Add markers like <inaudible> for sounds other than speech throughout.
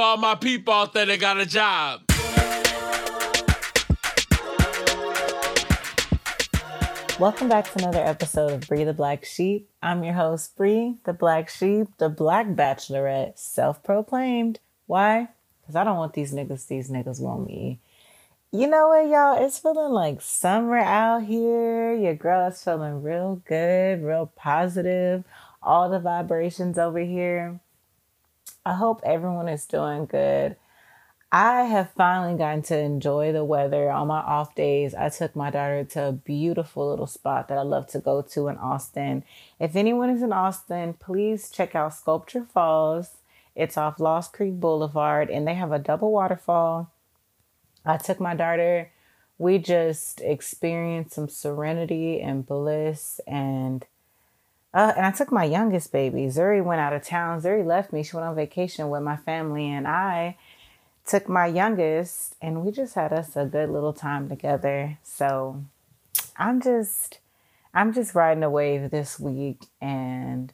for all my people out there that got a job. Welcome back to another episode of Bree the Black Sheep. I'm your host, Bree, the Black Sheep, the Black Bachelorette, self proclaimed. Why? Because I don't want these niggas, these niggas want me. You know what, y'all? It's feeling like summer out here. Your girl is feeling real good, real positive. All the vibrations over here. I hope everyone is doing good. I have finally gotten to enjoy the weather on my off days. I took my daughter to a beautiful little spot that I love to go to in Austin. If anyone is in Austin, please check out Sculpture Falls. It's off Lost Creek Boulevard and they have a double waterfall. I took my daughter. We just experienced some serenity and bliss and uh, and I took my youngest baby. Zuri went out of town. Zuri left me. She went on vacation with my family and I took my youngest and we just had us a good little time together. So I'm just I'm just riding a wave this week and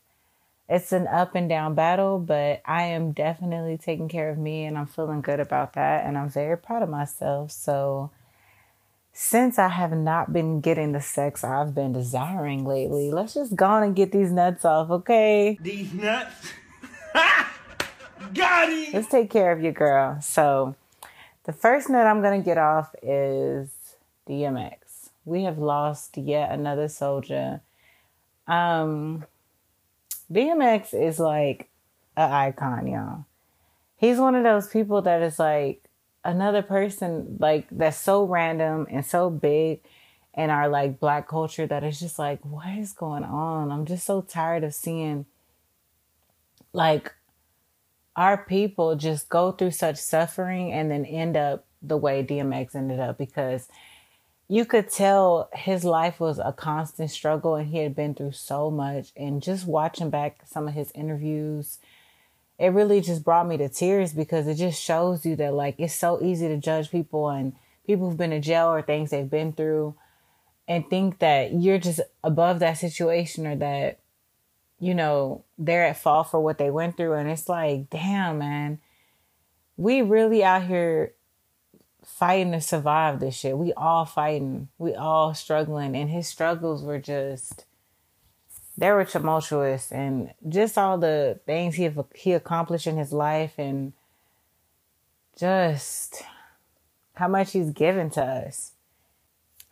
it's an up and down battle, but I am definitely taking care of me and I'm feeling good about that and I'm very proud of myself. So since I have not been getting the sex I've been desiring lately, let's just go on and get these nuts off, okay? These nuts. <laughs> Got it. Let's take care of your girl. So, the first nut I'm going to get off is DMX. We have lost yet another soldier. Um, DMX is like an icon, y'all. He's one of those people that is like another person, like that's so random and so big in our like black culture that it's just like, what is going on? I'm just so tired of seeing like our people just go through such suffering and then end up the way DMX ended up because you could tell his life was a constant struggle and he had been through so much. And just watching back some of his interviews, it really just brought me to tears because it just shows you that, like, it's so easy to judge people and people who've been in jail or things they've been through and think that you're just above that situation or that you know, they're at fault for what they went through. And it's like, damn, man, we really out here fighting to survive this shit. We all fighting. We all struggling. And his struggles were just, they were tumultuous. And just all the things he, he accomplished in his life and just how much he's given to us.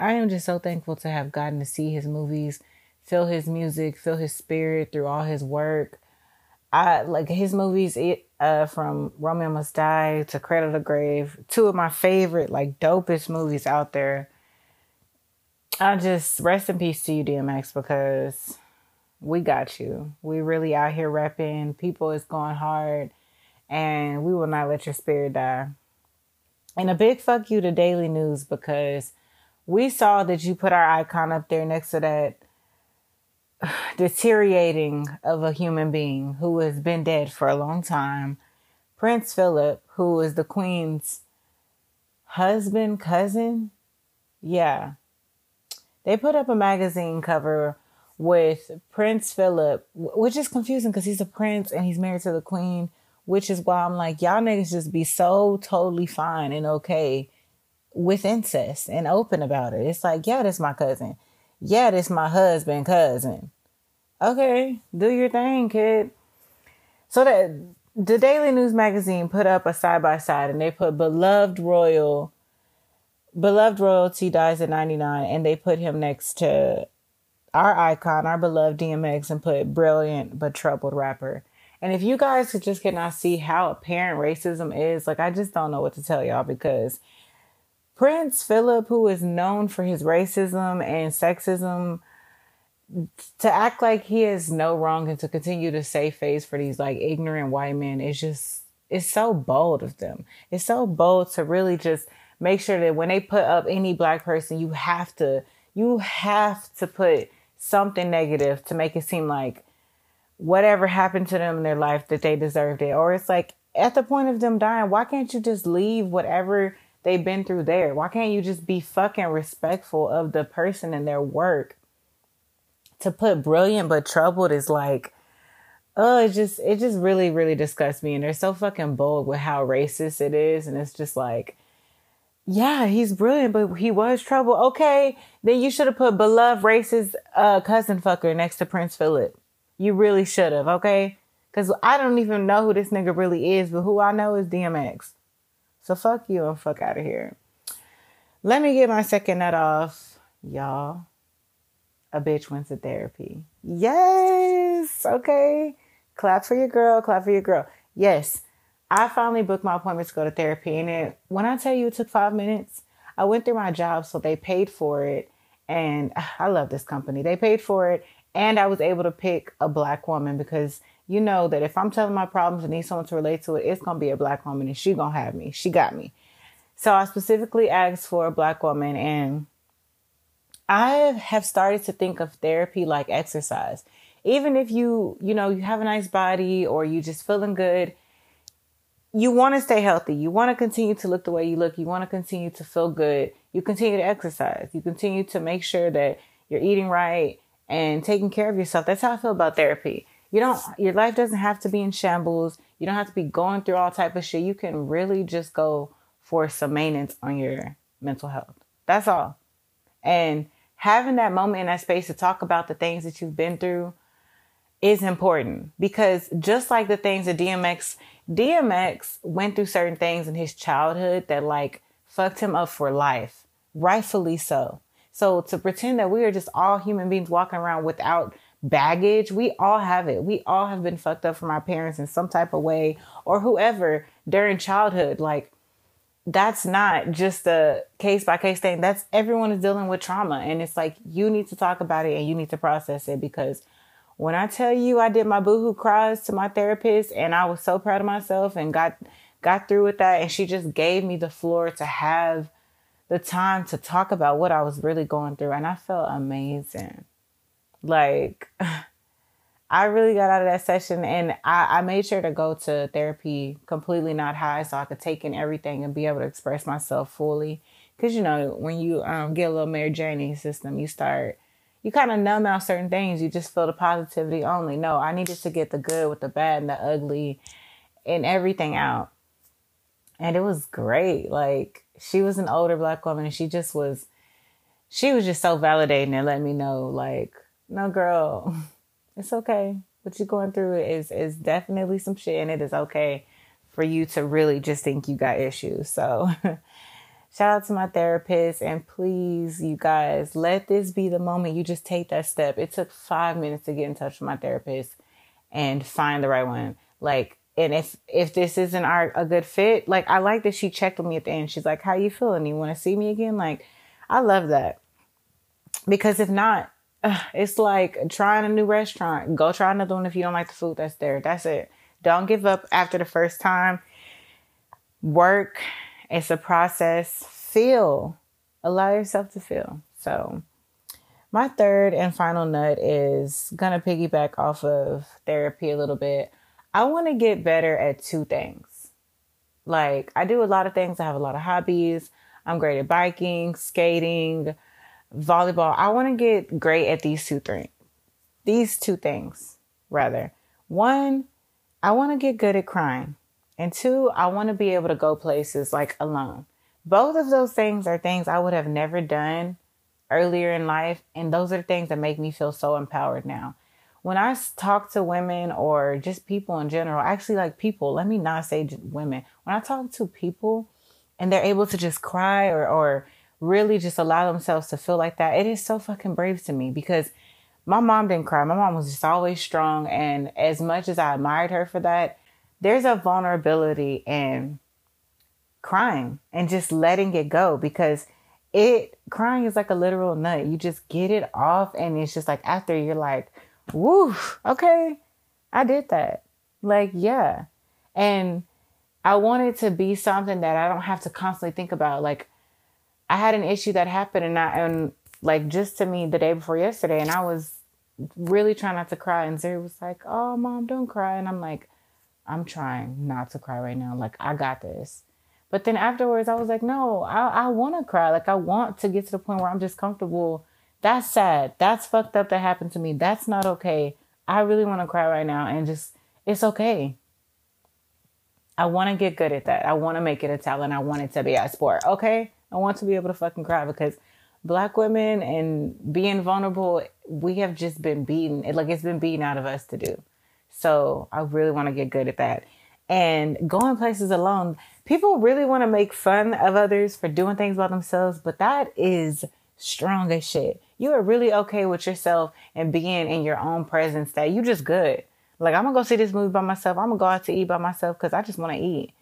I am just so thankful to have gotten to see his movies feel his music, feel his spirit through all his work. I like his movies it uh from Romeo Must Die to Cradle to Grave, two of my favorite, like dopest movies out there. I just rest in peace to you, DMX, because we got you. We really out here repping. People is going hard, and we will not let your spirit die. And a big fuck you to Daily News because we saw that you put our icon up there next to that <sighs> deteriorating of a human being who has been dead for a long time. Prince Philip, who is the Queen's husband, cousin. Yeah. They put up a magazine cover with Prince Philip, which is confusing because he's a prince and he's married to the Queen, which is why I'm like, y'all niggas just be so totally fine and okay with incest and open about it. It's like, yeah, that's my cousin. Yeah, that's my husband cousin. Okay, do your thing, kid. So that the Daily News magazine put up a side by side and they put beloved royal beloved royalty dies at 99 and they put him next to our icon, our beloved DMX and put brilliant but troubled rapper. And if you guys just cannot see how apparent racism is, like I just don't know what to tell y'all because Prince Philip, who is known for his racism and sexism, to act like he has no wrong and to continue to save face for these like ignorant white men is just it's so bold of them. It's so bold to really just make sure that when they put up any black person, you have to you have to put something negative to make it seem like whatever happened to them in their life that they deserved it. Or it's like at the point of them dying, why can't you just leave whatever they've been through there? Why can't you just be fucking respectful of the person and their work? To put brilliant but troubled is like, oh, it just it just really really disgusts me, and they're so fucking bold with how racist it is, and it's just like, yeah, he's brilliant, but he was trouble. Okay, then you should have put beloved racist uh, cousin fucker next to Prince Philip. You really should have, okay? Because I don't even know who this nigga really is, but who I know is DMX. So fuck you and fuck out of here. Let me get my second nut off, y'all. A bitch went to therapy. Yes, okay. Clap for your girl, clap for your girl. Yes, I finally booked my appointment to go to therapy. And it, when I tell you it took five minutes, I went through my job, so they paid for it. And ah, I love this company. They paid for it. And I was able to pick a black woman because you know that if I'm telling my problems and need someone to relate to it, it's gonna be a black woman and she gonna have me. She got me. So I specifically asked for a black woman and I have started to think of therapy like exercise even if you, you know, you have a nice body or you just feeling good, you want to stay healthy. You want to continue to look the way you look. You want to continue to feel good. You continue to exercise. You continue to make sure that you're eating right and taking care of yourself. That's how I feel about therapy. You don't, your life doesn't have to be in shambles. You don't have to be going through all type of shit. You can really just go for some maintenance on your mental health. That's all. And having that moment in that space to talk about the things that you've been through, is important because just like the things that DMX, DMX went through certain things in his childhood that like fucked him up for life, rightfully so. So to pretend that we are just all human beings walking around without baggage, we all have it. We all have been fucked up from our parents in some type of way or whoever during childhood. Like that's not just a case by case thing. That's everyone is dealing with trauma. And it's like you need to talk about it and you need to process it because when I tell you I did my boohoo cries to my therapist and I was so proud of myself and got got through with that and she just gave me the floor to have the time to talk about what I was really going through and I felt amazing. Like <sighs> I really got out of that session and I, I made sure to go to therapy completely not high so I could take in everything and be able to express myself fully. Cause you know, when you um, get a little Mary Jane system, you start you kind of numb out certain things. You just feel the positivity only. No, I needed to get the good with the bad and the ugly and everything out. And it was great. Like she was an older black woman and she just was she was just so validating and letting me know like, no girl, <laughs> it's okay. What you're going through is is definitely some shit and it is okay for you to really just think you got issues. So <laughs> Shout out to my therapist. And please, you guys, let this be the moment you just take that step. It took five minutes to get in touch with my therapist and find the right one. Like, and if if this isn't our a good fit, like I like that she checked with me at the end. She's like, "How you feeling? You want to see me again?" Like, I love that because if not, <sighs> it's like trying a new restaurant. Go try another one if you don't like the food that's there. That's it. Don't give up after the first time. Work it's a process. Feel. Allow yourself to feel. So, my third and final nut is gonna piggyback off of therapy a little bit. I want to get better at two things. Like, I do a lot of things, I have a lot of hobbies. I'm great at biking, skating, volleyball. I want to get great at these two things. These two things, rather. One, I want to get good at crying. And two, I want to be able to go places like alone. Both of those things are things I would have never done earlier in life. And those are things that make me feel so empowered now. When I talk to women or just people in general, actually like people, let me not say women. When I talk to people and they're able to just cry or, or really just allow themselves to feel like that, it is so fucking brave to me because my mom didn't cry. My mom was just always strong. And as much as I admired her for that, there's a vulnerability in crying and just letting it go because it crying is like a literal nut. You just get it off and it's just like after you're like, woo, okay, I did that. Like, yeah. And I want it to be something that I don't have to constantly think about. Like I had an issue that happened and I and like just to me the day before yesterday and I was really trying not to cry and Zuri was like, Oh mom, don't cry and I'm like, I'm trying not to cry right now. Like, I got this. But then afterwards, I was like, no, I, I want to cry. Like, I want to get to the point where I'm just comfortable. That's sad. That's fucked up that happened to me. That's not okay. I really want to cry right now and just, it's okay. I want to get good at that. I want to make it a talent. I want it to be a sport. Okay. I want to be able to fucking cry because black women and being vulnerable, we have just been beaten. It, like it's been beaten out of us to do. So I really want to get good at that. And going places alone, people really want to make fun of others for doing things by themselves, but that is strong as shit. You are really okay with yourself and being in your own presence that you just good. Like I'm gonna go see this movie by myself. I'm gonna go out to eat by myself because I just want to eat.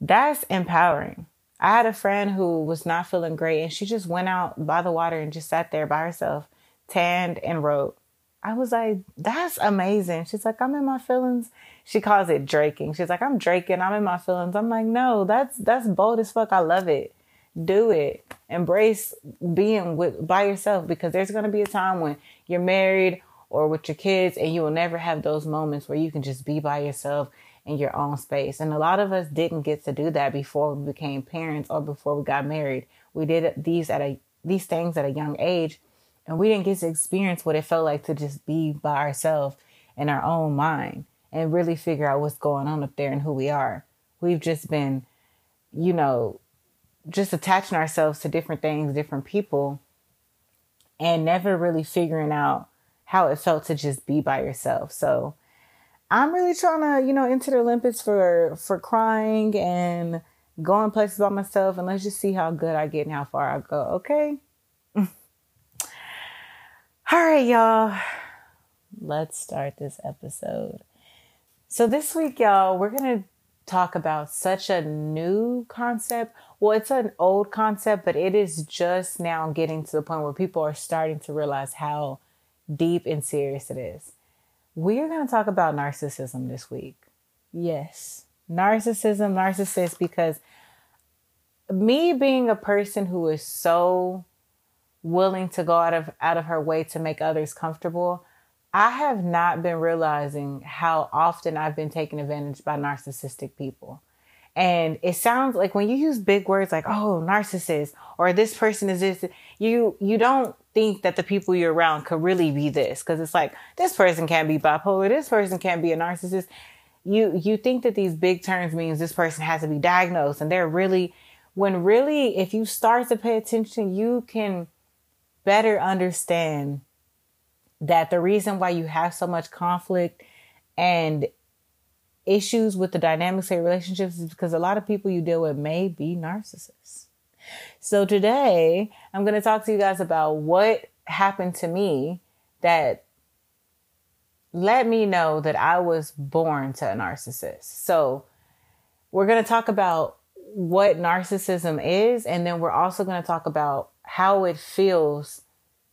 That's empowering. I had a friend who was not feeling great and she just went out by the water and just sat there by herself, tanned and wrote. I was like, that's amazing. She's like, I'm in my feelings. She calls it draking. She's like, I'm draking. I'm in my feelings. I'm like, no, that's that's bold as fuck. I love it. Do it. Embrace being with by yourself because there's gonna be a time when you're married or with your kids and you will never have those moments where you can just be by yourself in your own space. And a lot of us didn't get to do that before we became parents or before we got married. We did these at a these things at a young age and we didn't get to experience what it felt like to just be by ourselves in our own mind and really figure out what's going on up there and who we are. We've just been, you know, just attaching ourselves to different things, different people, and never really figuring out how it felt to just be by yourself. So I'm really trying to, you know, enter the Olympics for for crying and going places by myself and let's just see how good I get and how far I go, okay? All right, y'all. Let's start this episode. So this week, y'all, we're going to talk about such a new concept. Well, it's an old concept, but it is just now getting to the point where people are starting to realize how deep and serious it is. We're going to talk about narcissism this week. Yes, narcissism, narcissist, because me being a person who is so willing to go out of out of her way to make others comfortable, I have not been realizing how often I've been taken advantage by narcissistic people. And it sounds like when you use big words like, oh, narcissist, or this person is this, you you don't think that the people you're around could really be this. Cause it's like, this person can't be bipolar, this person can't be a narcissist. You you think that these big terms means this person has to be diagnosed and they're really when really if you start to pay attention, you can better understand that the reason why you have so much conflict and issues with the dynamics of your relationships is because a lot of people you deal with may be narcissists. So today I'm going to talk to you guys about what happened to me that let me know that I was born to a narcissist. So we're going to talk about what narcissism is, and then we're also going to talk about how it feels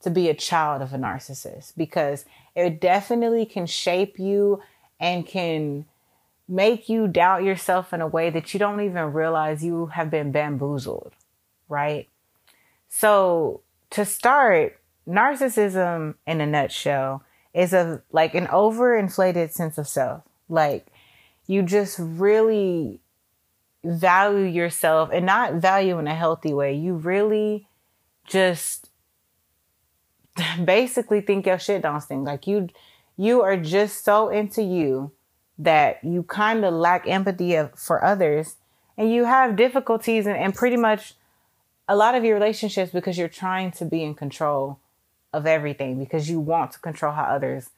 to be a child of a narcissist because it definitely can shape you and can make you doubt yourself in a way that you don't even realize you have been bamboozled, right? So, to start, narcissism in a nutshell is a like an overinflated sense of self. Like you just really value yourself and not value in a healthy way. You really just <laughs> basically think your shit don't stink. Like you you are just so into you that you kind of lack empathy of, for others and you have difficulties and, and pretty much a lot of your relationships because you're trying to be in control of everything because you want to control how others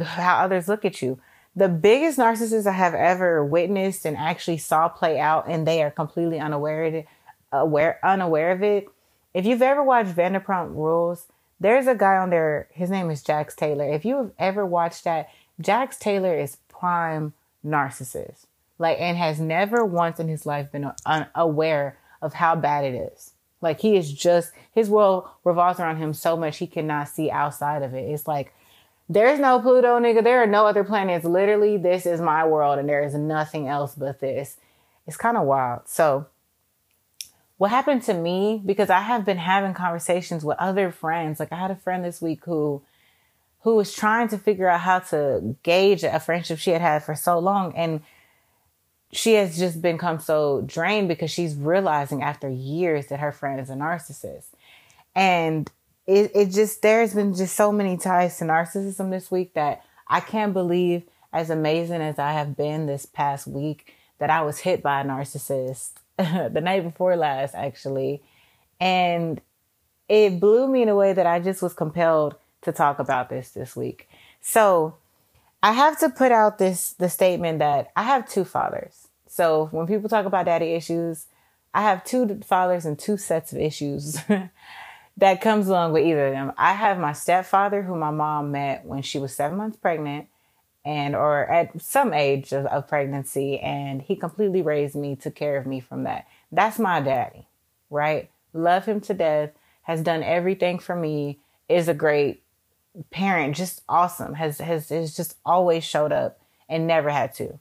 how others look at you. The biggest narcissists I have ever witnessed and actually saw play out and they are completely unaware of it, aware unaware of it. If you've ever watched Vanderpump Rules, there's a guy on there, his name is Jax Taylor. If you have ever watched that, Jax Taylor is prime narcissist. Like, and has never once in his life been unaware of how bad it is. Like, he is just, his world revolves around him so much he cannot see outside of it. It's like, there's no Pluto, nigga. There are no other planets. Literally, this is my world, and there is nothing else but this. It's kind of wild. So, what happened to me, because I have been having conversations with other friends. Like, I had a friend this week who who was trying to figure out how to gauge a friendship she had had for so long. And she has just become so drained because she's realizing after years that her friend is a narcissist. And it, it just there's been just so many ties to narcissism this week that I can't believe as amazing as I have been this past week that I was hit by a narcissist <laughs> the night before last actually and it blew me in a way that I just was compelled to talk about this this week. So, I have to put out this the statement that I have two fathers. So, when people talk about daddy issues, I have two fathers and two sets of issues <laughs> that comes along with either of them. I have my stepfather, who my mom met when she was seven months pregnant, and or at some age of, of pregnancy, and he completely raised me, took care of me from that. That's my daddy, right? Love him to death. Has done everything for me. Is a great parent. Just awesome. Has has has just always showed up and never had to.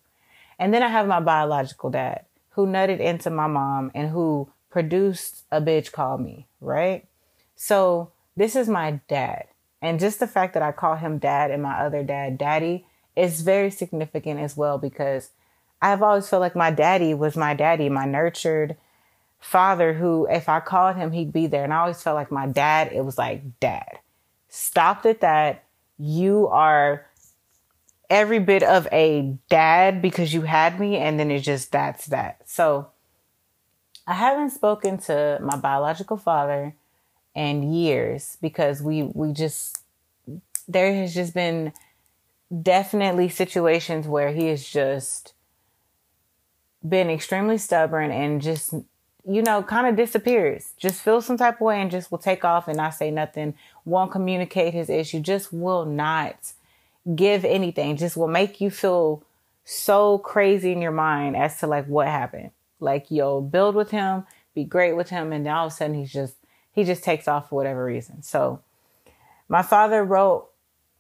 And then I have my biological dad who nutted into my mom and who produced a bitch called me, right? So this is my dad. And just the fact that I call him dad and my other dad daddy is very significant as well because I've always felt like my daddy was my daddy, my nurtured father who, if I called him, he'd be there. And I always felt like my dad, it was like, dad, stopped at that. You are every bit of a dad because you had me and then it just that's that. So I haven't spoken to my biological father in years because we we just there has just been definitely situations where he has just been extremely stubborn and just you know kind of disappears just feels some type of way and just will take off and not say nothing won't communicate his issue just will not give anything, just will make you feel so crazy in your mind as to like what happened. Like you'll build with him, be great with him, and then all of a sudden he's just he just takes off for whatever reason. So my father wrote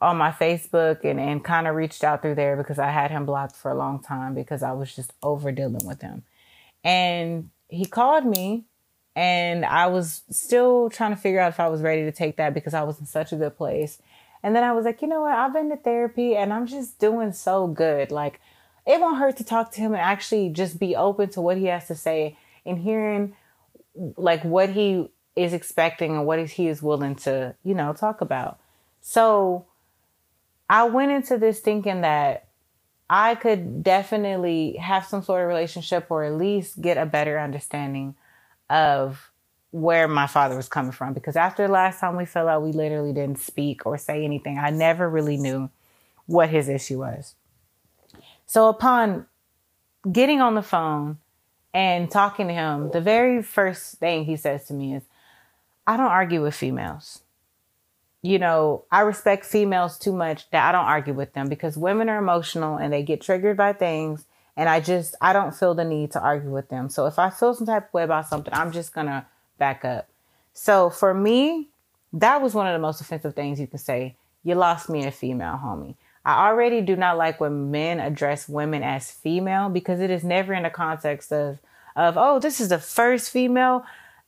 on my Facebook and, and kind of reached out through there because I had him blocked for a long time because I was just over dealing with him. And he called me and I was still trying to figure out if I was ready to take that because I was in such a good place. And then I was like, you know what? I've been to therapy and I'm just doing so good. Like, it won't hurt to talk to him and actually just be open to what he has to say and hearing like what he is expecting and what he is willing to, you know, talk about. So I went into this thinking that I could definitely have some sort of relationship or at least get a better understanding of where my father was coming from because after the last time we fell out, we literally didn't speak or say anything. I never really knew what his issue was. So upon getting on the phone and talking to him, the very first thing he says to me is, I don't argue with females. You know, I respect females too much that I don't argue with them because women are emotional and they get triggered by things. And I just, I don't feel the need to argue with them. So if I feel some type of way about something, I'm just going to back up. So for me, that was one of the most offensive things you can say. You lost me a female, homie. I already do not like when men address women as female because it is never in the context of of oh this is the first female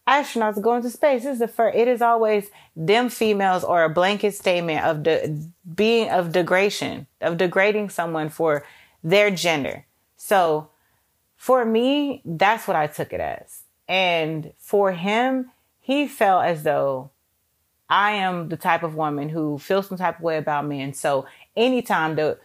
astronauts going to space. This is the first. It is always them females or a blanket statement of de- being of degradation of degrading someone for their gender. So for me, that's what I took it as. And for him, he felt as though I am the type of woman who feels some type of way about men. So anytime the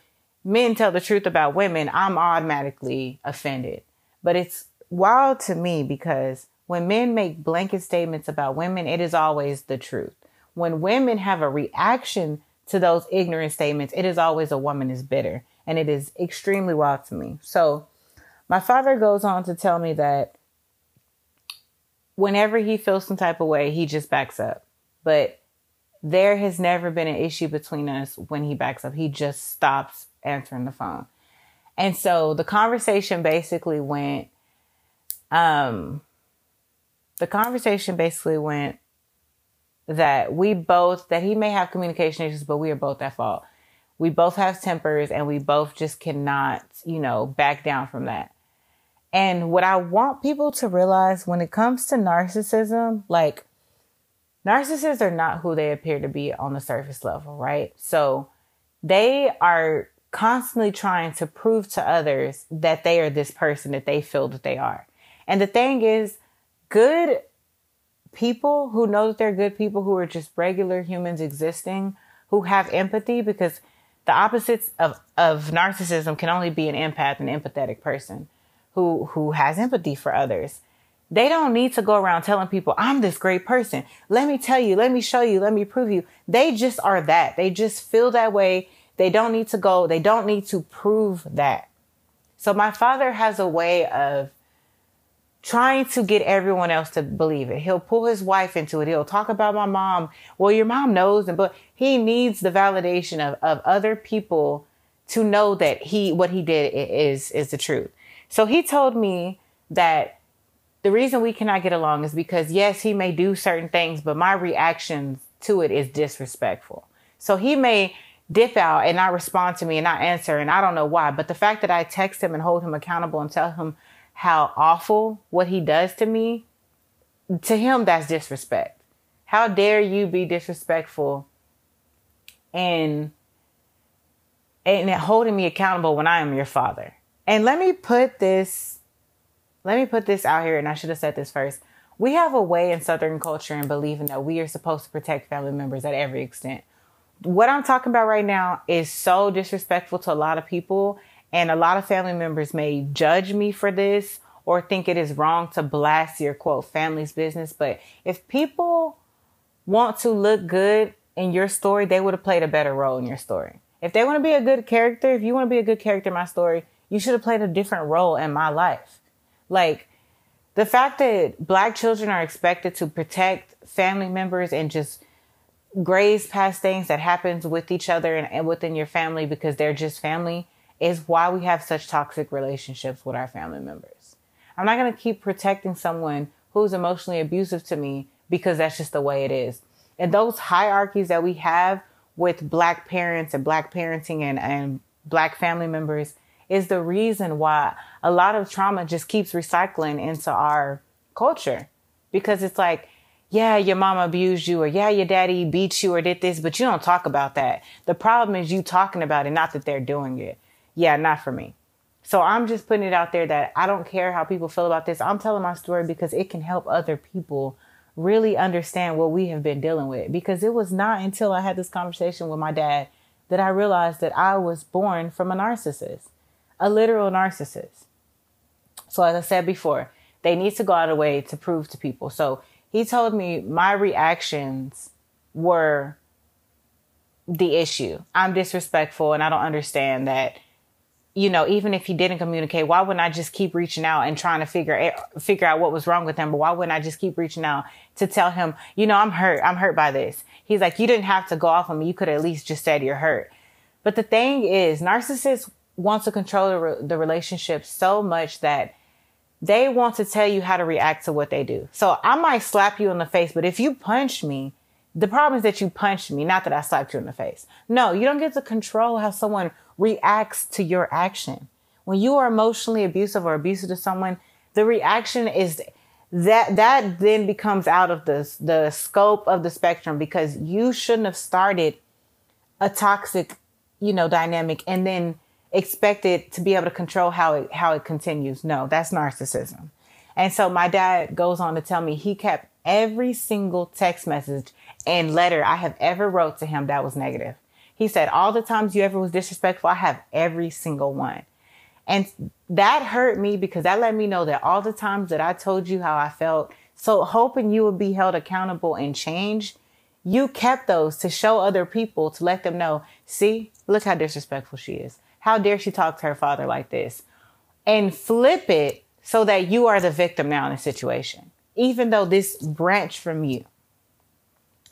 men tell the truth about women, I'm automatically offended. But it's wild to me because when men make blanket statements about women, it is always the truth. When women have a reaction to those ignorant statements, it is always a woman is bitter. And it is extremely wild to me. So my father goes on to tell me that whenever he feels some type of way, he just backs up. But there has never been an issue between us when he backs up. He just stops answering the phone. And so the conversation basically went, um, the conversation basically went that we both, that he may have communication issues, but we are both at fault. We both have tempers and we both just cannot, you know, back down from that. And what I want people to realize when it comes to narcissism, like narcissists are not who they appear to be on the surface level, right? So they are constantly trying to prove to others that they are this person that they feel that they are. And the thing is, good people who know that they're good people who are just regular humans existing who have empathy because the opposites of, of narcissism can only be an empath, an empathetic person who who has empathy for others. They don't need to go around telling people, I'm this great person. Let me tell you, let me show you, let me prove you. They just are that. They just feel that way. They don't need to go, they don't need to prove that. So my father has a way of trying to get everyone else to believe it. He'll pull his wife into it. He'll talk about my mom. Well, your mom knows, and but he needs the validation of, of other people to know that he what he did is is the truth. So he told me that the reason we cannot get along is because yes, he may do certain things, but my reaction to it is disrespectful. So he may dip out and not respond to me and not answer, and I don't know why. But the fact that I text him and hold him accountable and tell him how awful what he does to me, to him, that's disrespect. How dare you be disrespectful and and holding me accountable when I am your father? And let me put this, let me put this out here, and I should have said this first. We have a way in Southern culture and believing that we are supposed to protect family members at every extent. What I'm talking about right now is so disrespectful to a lot of people, and a lot of family members may judge me for this or think it is wrong to blast your quote family's business. But if people want to look good in your story, they would have played a better role in your story. If they want to be a good character, if you want to be a good character in my story, you should have played a different role in my life. Like the fact that black children are expected to protect family members and just graze past things that happens with each other and, and within your family because they're just family is why we have such toxic relationships with our family members. I'm not going to keep protecting someone who's emotionally abusive to me because that's just the way it is. And those hierarchies that we have with black parents and black parenting and, and black family members is the reason why a lot of trauma just keeps recycling into our culture because it's like, yeah, your mama abused you or yeah, your daddy beat you or did this, but you don't talk about that. The problem is you talking about it, not that they're doing it. Yeah, not for me. So I'm just putting it out there that I don't care how people feel about this. I'm telling my story because it can help other people really understand what we have been dealing with. Because it was not until I had this conversation with my dad that I realized that I was born from a narcissist a literal narcissist. So, as I said before, they need to go out of the way to prove to people. So, he told me my reactions were the issue. I'm disrespectful and I don't understand that you know, even if he didn't communicate, why wouldn't I just keep reaching out and trying to figure figure out what was wrong with him? But why wouldn't I just keep reaching out to tell him, you know, I'm hurt. I'm hurt by this. He's like, you didn't have to go off on me. You could at least just said you're hurt. But the thing is, narcissists want to control the, re- the relationship so much that they want to tell you how to react to what they do. So I might slap you in the face, but if you punch me, the problem is that you punched me, not that I slapped you in the face. No, you don't get to control how someone reacts to your action. When you are emotionally abusive or abusive to someone, the reaction is that that then becomes out of the the scope of the spectrum because you shouldn't have started a toxic, you know, dynamic and then expected to be able to control how it how it continues. No, that's narcissism. And so my dad goes on to tell me he kept every single text message and letter I have ever wrote to him that was negative. He said all the times you ever was disrespectful, I have every single one. And that hurt me because that let me know that all the times that I told you how I felt, so hoping you would be held accountable and change, you kept those to show other people to let them know, see, look how disrespectful she is. How dare she talk to her father like this? And flip it so that you are the victim now in the situation, even though this branched from you.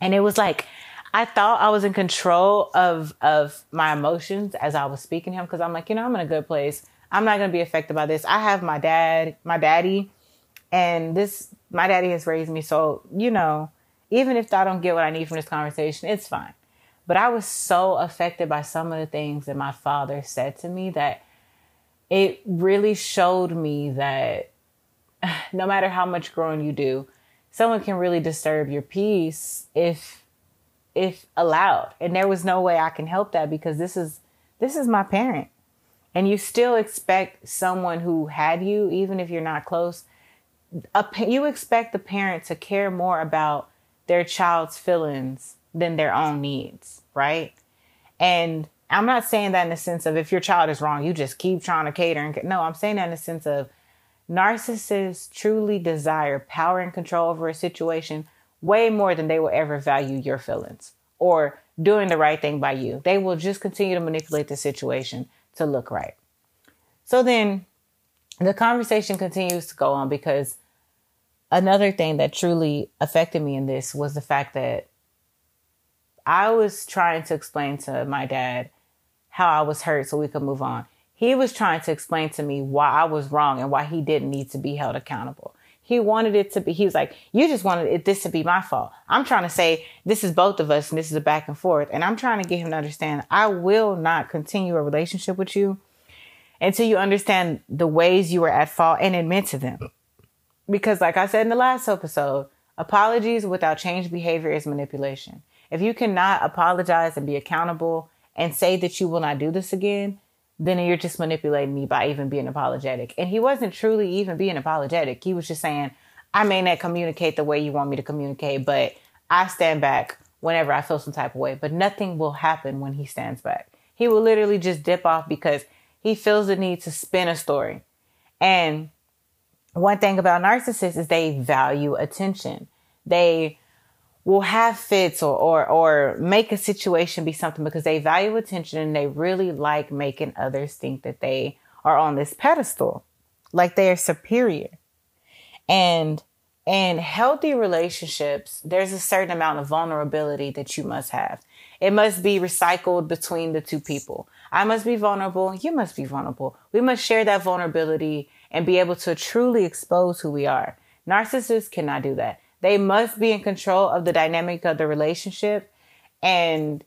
And it was like, I thought I was in control of, of my emotions as I was speaking to him because I'm like, you know, I'm in a good place. I'm not going to be affected by this. I have my dad, my daddy, and this, my daddy has raised me. So, you know, even if I don't get what I need from this conversation, it's fine. But I was so affected by some of the things that my father said to me that it really showed me that <sighs> no matter how much growing you do, someone can really disturb your peace if if allowed. And there was no way I can help that because this is this is my parent. And you still expect someone who had you, even if you're not close, a, you expect the parent to care more about their child's feelings than their own needs, right? And I'm not saying that in the sense of if your child is wrong, you just keep trying to cater. And, no, I'm saying that in the sense of narcissists truly desire power and control over a situation way more than they will ever value your feelings or doing the right thing by you. They will just continue to manipulate the situation to look right. So then the conversation continues to go on because another thing that truly affected me in this was the fact that I was trying to explain to my dad how I was hurt so we could move on. He was trying to explain to me why I was wrong and why he didn't need to be held accountable. He wanted it to be, he was like, you just wanted it, this to be my fault. I'm trying to say this is both of us and this is a back and forth. And I'm trying to get him to understand I will not continue a relationship with you until you understand the ways you were at fault and admit to them. Because, like I said in the last episode, apologies without change behavior is manipulation. If you cannot apologize and be accountable and say that you will not do this again, then you're just manipulating me by even being apologetic. And he wasn't truly even being apologetic. He was just saying, I may not communicate the way you want me to communicate, but I stand back whenever I feel some type of way. But nothing will happen when he stands back. He will literally just dip off because he feels the need to spin a story. And one thing about narcissists is they value attention. They will have fits or, or, or make a situation be something because they value attention and they really like making others think that they are on this pedestal, like they are superior. And in healthy relationships, there's a certain amount of vulnerability that you must have. It must be recycled between the two people. I must be vulnerable. You must be vulnerable. We must share that vulnerability and be able to truly expose who we are. Narcissists cannot do that. They must be in control of the dynamic of the relationship and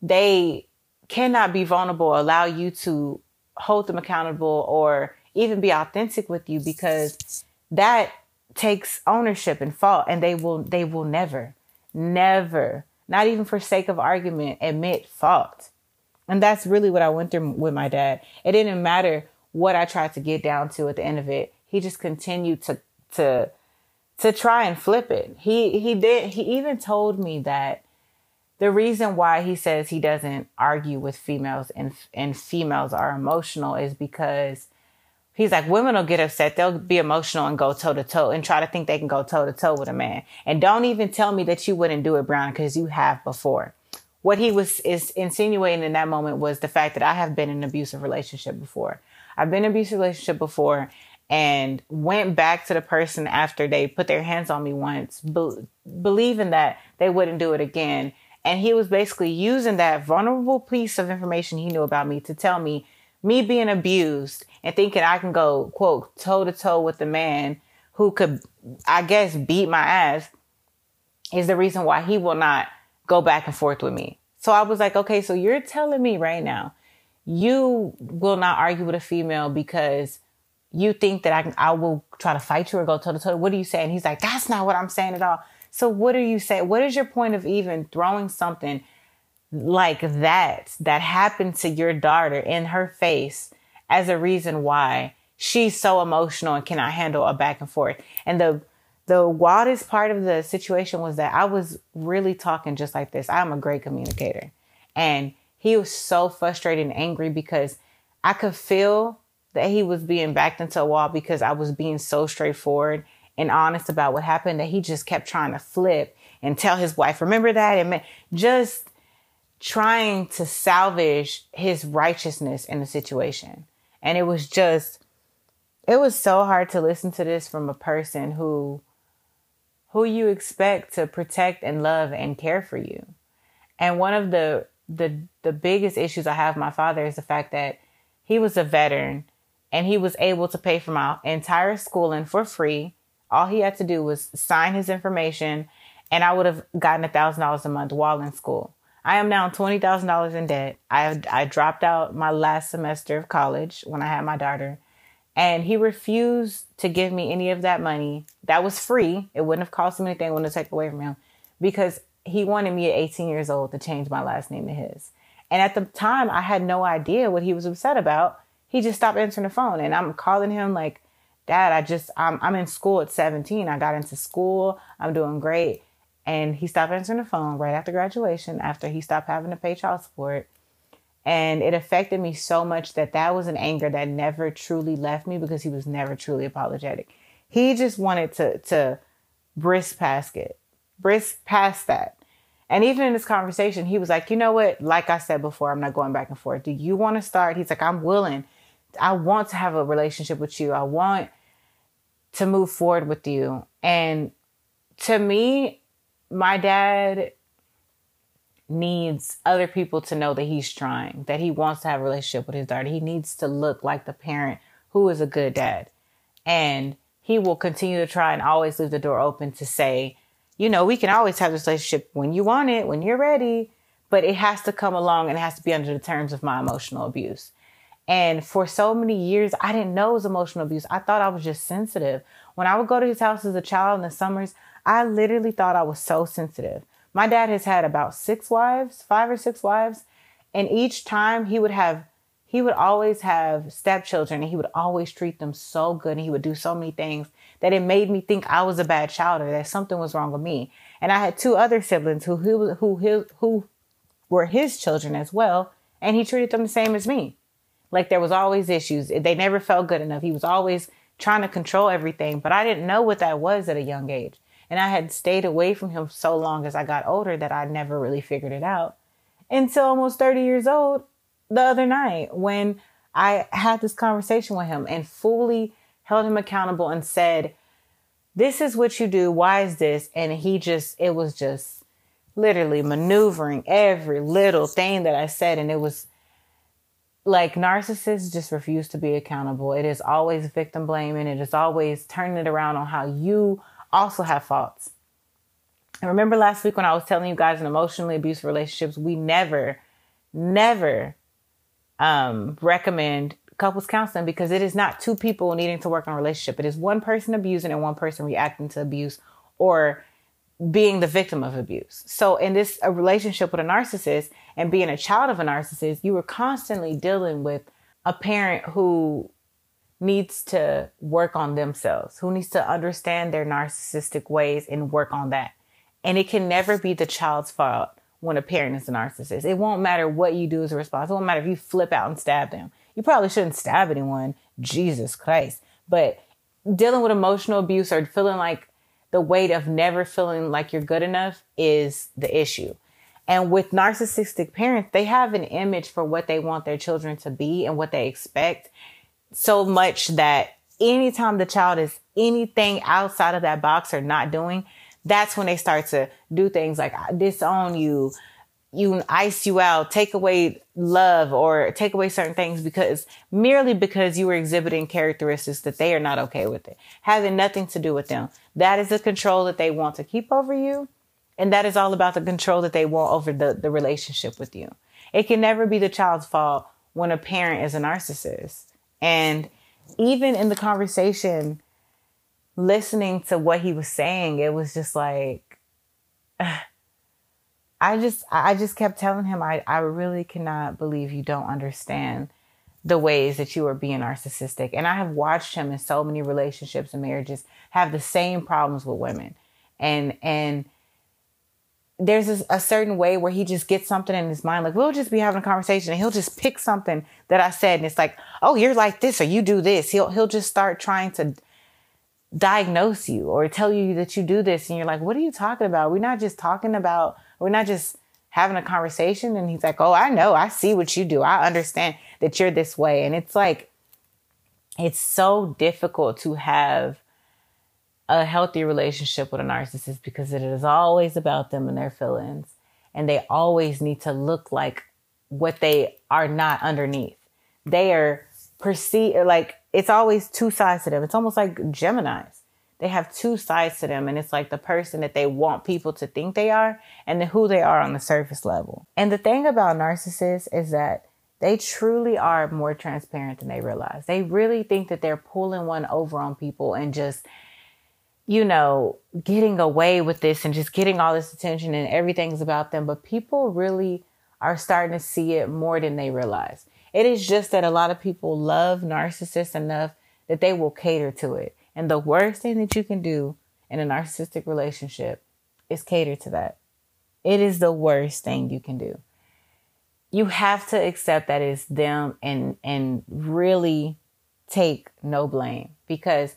they cannot be vulnerable, allow you to hold them accountable or even be authentic with you because that takes ownership and fault and they will they will never never not even for sake of argument admit fault. And that's really what i went through with my dad. It didn't matter what i tried to get down to at the end of it. He just continued to to to try and flip it. He he did he even told me that the reason why he says he doesn't argue with females and and females are emotional is because he's like women will get upset. They'll be emotional and go toe to toe and try to think they can go toe to toe with a man. And don't even tell me that you wouldn't do it brown because you have before. What he was is insinuating in that moment was the fact that i have been in an abusive relationship before. I've been in an abusive relationship before and went back to the person after they put their hands on me once, be- believing that they wouldn't do it again. And he was basically using that vulnerable piece of information he knew about me to tell me, me being abused and thinking I can go, quote, toe to toe with the man who could, I guess, beat my ass is the reason why he will not go back and forth with me. So I was like, okay, so you're telling me right now, you will not argue with a female because you think that I, I will try to fight you or go toe to toe. What are you saying? He's like, that's not what I'm saying at all. So what are you saying? What is your point of even throwing something like that that happened to your daughter in her face as a reason why she's so emotional and cannot handle a back and forth? And the the wildest part of the situation was that I was really talking just like this. I'm a great communicator. And he was so frustrated and angry because I could feel that he was being backed into a wall because I was being so straightforward and honest about what happened that he just kept trying to flip and tell his wife, remember that? And just trying to salvage his righteousness in the situation. And it was just, it was so hard to listen to this from a person who, who you expect to protect and love and care for you. And one of the, the, the biggest issues I have my father is the fact that he was a veteran and he was able to pay for my entire schooling for free. All he had to do was sign his information, and I would have gotten a thousand dollars a month while in school. I am now twenty thousand dollars in debt. I I dropped out my last semester of college when I had my daughter, and he refused to give me any of that money. That was free. It wouldn't have cost him anything. Wouldn't taken away from him because he wanted me at 18 years old to change my last name to his. And at the time, I had no idea what he was upset about he just stopped answering the phone and I'm calling him like, Dad, I just, I'm, I'm in school at 17. I got into school. I'm doing great. And he stopped answering the phone right after graduation, after he stopped having to pay child support. And it affected me so much that that was an anger that never truly left me because he was never truly apologetic. He just wanted to, to brisk past it, brisk past that. And even in this conversation, he was like, you know what? Like I said before, I'm not going back and forth. Do you want to start? He's like, I'm willing. I want to have a relationship with you. I want to move forward with you. And to me, my dad needs other people to know that he's trying, that he wants to have a relationship with his daughter. He needs to look like the parent who is a good dad. And he will continue to try and always leave the door open to say, you know, we can always have this relationship when you want it, when you're ready, but it has to come along and it has to be under the terms of my emotional abuse. And for so many years, I didn't know it was emotional abuse. I thought I was just sensitive. When I would go to his house as a child in the summers, I literally thought I was so sensitive. My dad has had about six wives, five or six wives, and each time he would have he would always have stepchildren and he would always treat them so good and he would do so many things that it made me think I was a bad child or that something was wrong with me. And I had two other siblings who who who who, who were his children as well, and he treated them the same as me. Like there was always issues. They never felt good enough. He was always trying to control everything, but I didn't know what that was at a young age. And I had stayed away from him so long as I got older that I never really figured it out until almost 30 years old the other night when I had this conversation with him and fully held him accountable and said, This is what you do. Why is this? And he just, it was just literally maneuvering every little thing that I said. And it was like narcissists just refuse to be accountable. It is always victim blaming. It is always turning it around on how you also have faults. And remember last week when I was telling you guys in emotionally abusive relationships, we never, never um, recommend couples counseling because it is not two people needing to work on a relationship. It is one person abusing and one person reacting to abuse or being the victim of abuse. So in this a relationship with a narcissist and being a child of a narcissist, you were constantly dealing with a parent who needs to work on themselves, who needs to understand their narcissistic ways and work on that. And it can never be the child's fault when a parent is a narcissist. It won't matter what you do as a response. It won't matter if you flip out and stab them. You probably shouldn't stab anyone. Jesus Christ. But dealing with emotional abuse or feeling like the weight of never feeling like you're good enough is the issue. And with narcissistic parents, they have an image for what they want their children to be and what they expect so much that anytime the child is anything outside of that box or not doing, that's when they start to do things like disown you, you ice you out, take away love or take away certain things because merely because you were exhibiting characteristics that they are not okay with it, having nothing to do with them. That is the control that they want to keep over you. And that is all about the control that they want over the, the relationship with you. It can never be the child's fault when a parent is a narcissist. And even in the conversation, listening to what he was saying, it was just like, <sighs> I just, I just kept telling him, I, I really cannot believe you don't understand the ways that you are being narcissistic. And I have watched him in so many relationships and marriages have the same problems with women. And, and, there's a, certain way where he just gets something in his mind. Like we'll just be having a conversation and he'll just pick something that I said. And it's like, oh, you're like this or you do this. He'll, he'll just start trying to diagnose you or tell you that you do this. And you're like, what are you talking about? We're not just talking about, we're not just having a conversation. And he's like, oh, I know. I see what you do. I understand that you're this way. And it's like, it's so difficult to have a healthy relationship with a narcissist because it is always about them and their feelings. And they always need to look like what they are not underneath. They are perceived like it's always two sides to them. It's almost like Geminis. They have two sides to them, and it's like the person that they want people to think they are and who they are on the surface level. And the thing about narcissists is that they truly are more transparent than they realize. They really think that they're pulling one over on people and just you know, getting away with this and just getting all this attention and everything's about them. But people really are starting to see it more than they realize. It is just that a lot of people love narcissists enough that they will cater to it. And the worst thing that you can do in a narcissistic relationship is cater to that. It is the worst thing you can do. You have to accept that it's them and and really take no blame because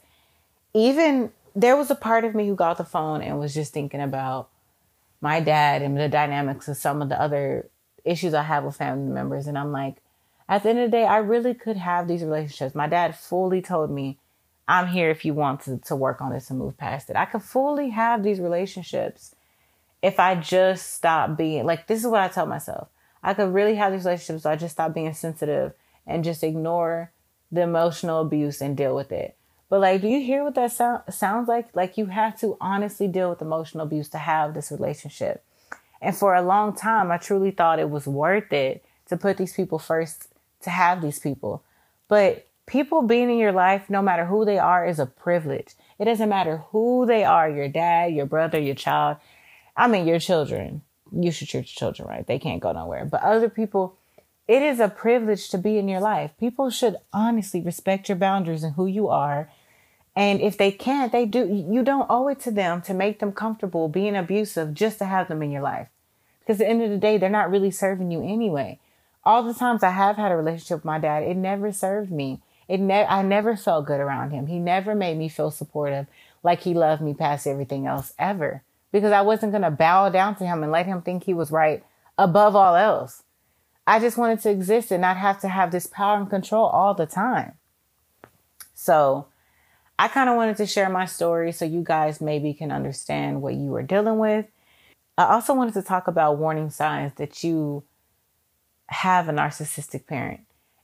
even there was a part of me who got the phone and was just thinking about my dad and the dynamics of some of the other issues I have with family members and I'm like at the end of the day I really could have these relationships. My dad fully told me I'm here if you want to, to work on this and move past it. I could fully have these relationships if I just stop being like this is what I tell myself. I could really have these relationships so I just stop being sensitive and just ignore the emotional abuse and deal with it. But like, do you hear what that sound, sounds like? Like you have to honestly deal with emotional abuse to have this relationship. And for a long time, I truly thought it was worth it to put these people first, to have these people. But people being in your life, no matter who they are, is a privilege. It doesn't matter who they are, your dad, your brother, your child. I mean, your children. You should treat your children right. They can't go nowhere. But other people, it is a privilege to be in your life. People should honestly respect your boundaries and who you are. And if they can't, they do, you don't owe it to them to make them comfortable being abusive just to have them in your life. Because at the end of the day, they're not really serving you anyway. All the times I have had a relationship with my dad, it never served me. It I never felt good around him. He never made me feel supportive like he loved me past everything else ever because I wasn't going to bow down to him and let him think he was right above all else. I just wanted to exist and not have to have this power and control all the time. So I kind of wanted to share my story so you guys maybe can understand what you are dealing with. I also wanted to talk about warning signs that you have a narcissistic parent.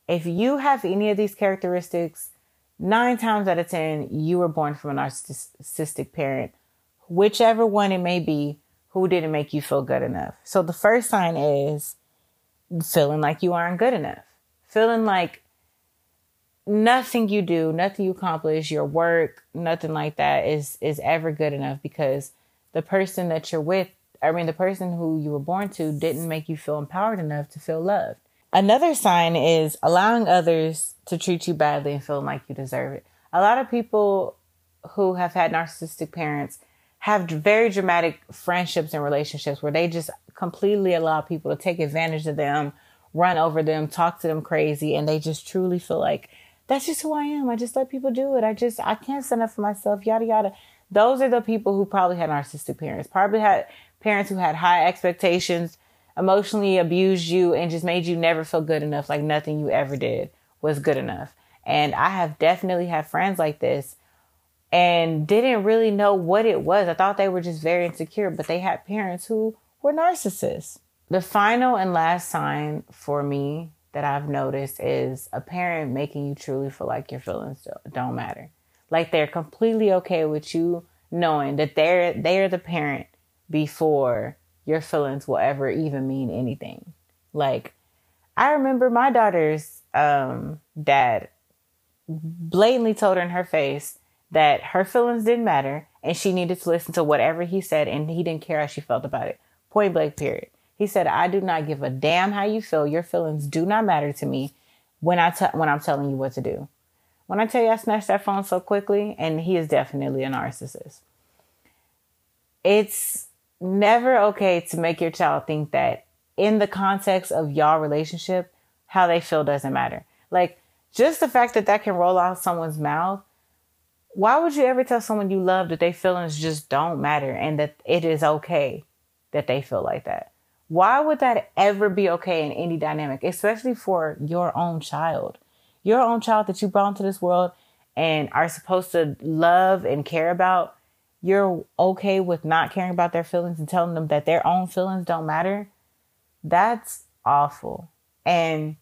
If you have any of these characteristics, nine times out of 10, you were born from a narcissistic parent, whichever one it may be, who didn't make you feel good enough. So the first sign is feeling like you aren't good enough, feeling like nothing you do, nothing you accomplish, your work, nothing like that is is ever good enough because the person that you're with, I mean the person who you were born to didn't make you feel empowered enough to feel loved. Another sign is allowing others to treat you badly and feeling like you deserve it. A lot of people who have had narcissistic parents have very dramatic friendships and relationships where they just completely allow people to take advantage of them, run over them, talk to them crazy, and they just truly feel like that's just who I am. I just let people do it. I just I can't stand up for myself. Yada yada. Those are the people who probably had narcissistic parents. Probably had parents who had high expectations, emotionally abused you, and just made you never feel good enough. Like nothing you ever did was good enough. And I have definitely had friends like this and didn't really know what it was. I thought they were just very insecure, but they had parents who were narcissists. The final and last sign for me that I've noticed is a parent making you truly feel like your feelings don't matter. Like they're completely okay with you knowing that they're they're the parent before your feelings will ever even mean anything. Like I remember my daughter's um, dad blatantly told her in her face that her feelings didn't matter and she needed to listen to whatever he said and he didn't care how she felt about it. Point blank, period. He said, I do not give a damn how you feel. Your feelings do not matter to me when I t- when I'm telling you what to do. When I tell you I snatched that phone so quickly, and he is definitely a narcissist. It's never okay to make your child think that in the context of y'all relationship, how they feel doesn't matter. Like just the fact that that can roll out someone's mouth why would you ever tell someone you love that their feelings just don't matter and that it is okay that they feel like that? Why would that ever be okay in any dynamic, especially for your own child? Your own child that you brought into this world and are supposed to love and care about, you're okay with not caring about their feelings and telling them that their own feelings don't matter. That's awful. And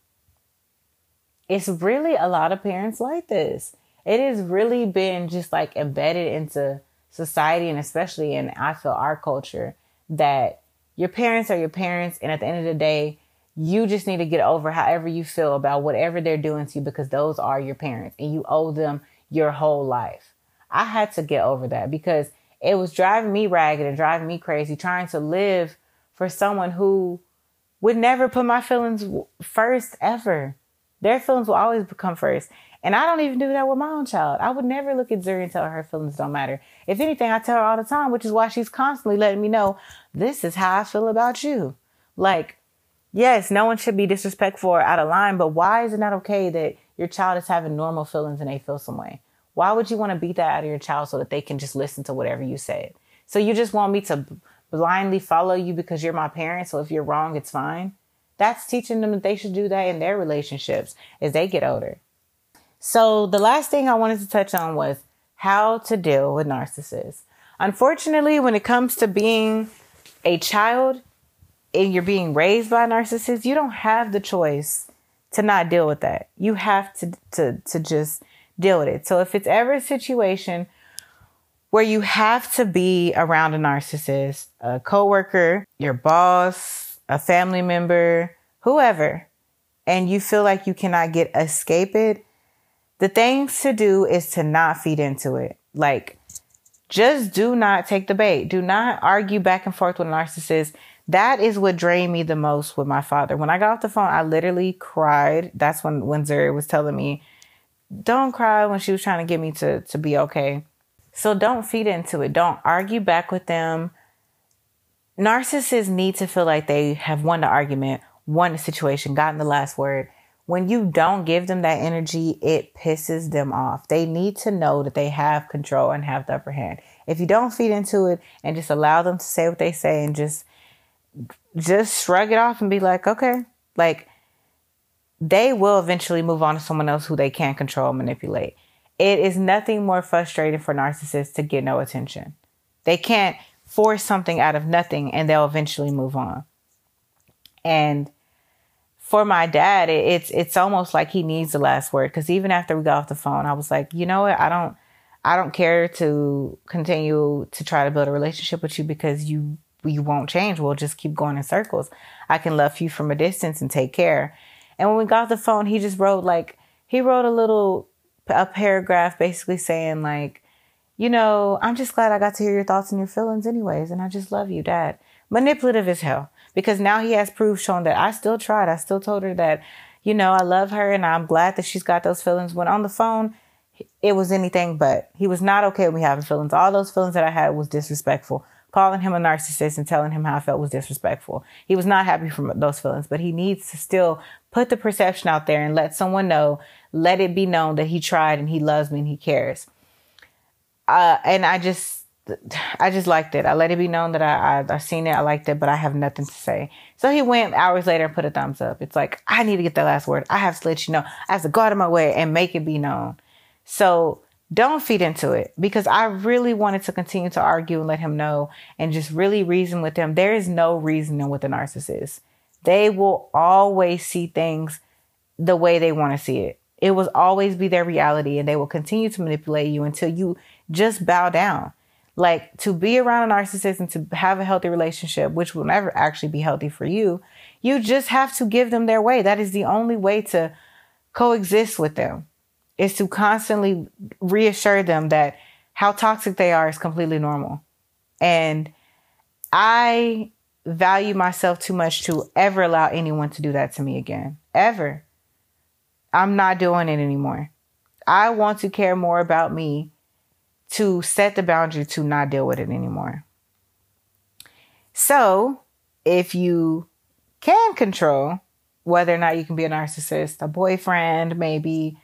it's really a lot of parents like this it has really been just like embedded into society and especially in I feel our culture that your parents are your parents and at the end of the day you just need to get over however you feel about whatever they're doing to you because those are your parents and you owe them your whole life. I had to get over that because it was driving me ragged and driving me crazy trying to live for someone who would never put my feelings first ever. Their feelings will always become first. And I don't even do that with my own child. I would never look at Zuri and tell her her feelings don't matter. If anything, I tell her all the time, which is why she's constantly letting me know this is how I feel about you. Like, yes, no one should be disrespectful or out of line, but why is it not okay that your child is having normal feelings and they feel some way? Why would you want to beat that out of your child so that they can just listen to whatever you said? So you just want me to blindly follow you because you're my parent. So if you're wrong, it's fine. That's teaching them that they should do that in their relationships as they get older. So the last thing I wanted to touch on was how to deal with narcissists. Unfortunately, when it comes to being a child and you're being raised by narcissists, you don't have the choice to not deal with that. You have to to to just deal with it. So if it's ever a situation where you have to be around a narcissist, a coworker, your boss, a family member, whoever, and you feel like you cannot get escape it, the things to do is to not feed into it. Like, just do not take the bait. Do not argue back and forth with narcissists. That is what drained me the most with my father. When I got off the phone, I literally cried. That's when, Zuri was telling me, don't cry when she was trying to get me to, to be okay. So don't feed into it. Don't argue back with them. Narcissists need to feel like they have won the argument, won the situation, gotten the last word. When you don't give them that energy, it pisses them off. They need to know that they have control and have the upper hand. If you don't feed into it and just allow them to say what they say and just just shrug it off and be like, okay, like they will eventually move on to someone else who they can't control manipulate. It is nothing more frustrating for narcissists to get no attention. They can't force something out of nothing and they'll eventually move on. And for my dad, it's it's almost like he needs the last word because even after we got off the phone, I was like, you know what, I don't I don't care to continue to try to build a relationship with you because you you won't change. We'll just keep going in circles. I can love you from a distance and take care. And when we got the phone, he just wrote like he wrote a little a paragraph basically saying like, you know, I'm just glad I got to hear your thoughts and your feelings anyways, and I just love you, Dad. Manipulative as hell because now he has proof showing that I still tried. I still told her that, you know, I love her and I'm glad that she's got those feelings. When on the phone, it was anything but. He was not okay with me having feelings. All those feelings that I had was disrespectful. Calling him a narcissist and telling him how I felt was disrespectful. He was not happy from those feelings, but he needs to still put the perception out there and let someone know let it be known that he tried and he loves me and he cares. Uh, and I just, I just liked it. I let it be known that I, I, I seen it. I liked it, but I have nothing to say. So he went hours later and put a thumbs up. It's like, I need to get that last word. I have to let you know. I have to go out of my way and make it be known. So don't feed into it because I really wanted to continue to argue and let him know and just really reason with him. There is no reasoning with a narcissist. They will always see things the way they want to see it. It will always be their reality and they will continue to manipulate you until you just bow down. Like to be around a narcissist and to have a healthy relationship, which will never actually be healthy for you, you just have to give them their way. That is the only way to coexist with them is to constantly reassure them that how toxic they are is completely normal. And I value myself too much to ever allow anyone to do that to me again. Ever. I'm not doing it anymore. I want to care more about me to set the boundary to not deal with it anymore. So, if you can control whether or not you can be a narcissist, a boyfriend, maybe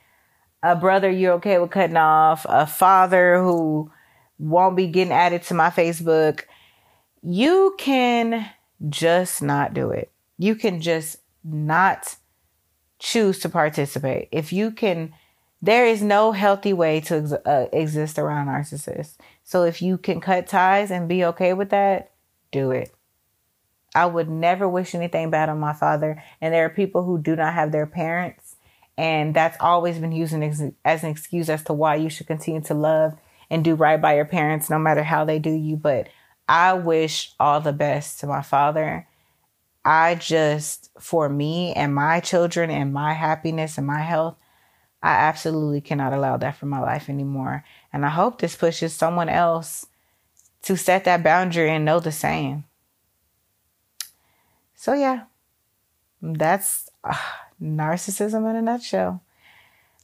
a brother you're okay with cutting off, a father who won't be getting added to my Facebook, you can just not do it. You can just not choose to participate. If you can, there is no healthy way to ex- uh, exist around narcissists. So if you can cut ties and be okay with that, do it. I would never wish anything bad on my father. And there are people who do not have their parents. And that's always been used as an excuse as to why you should continue to love and do right by your parents, no matter how they do you. But I wish all the best to my father I just, for me and my children and my happiness and my health, I absolutely cannot allow that for my life anymore. And I hope this pushes someone else to set that boundary and know the same. So, yeah, that's uh, narcissism in a nutshell.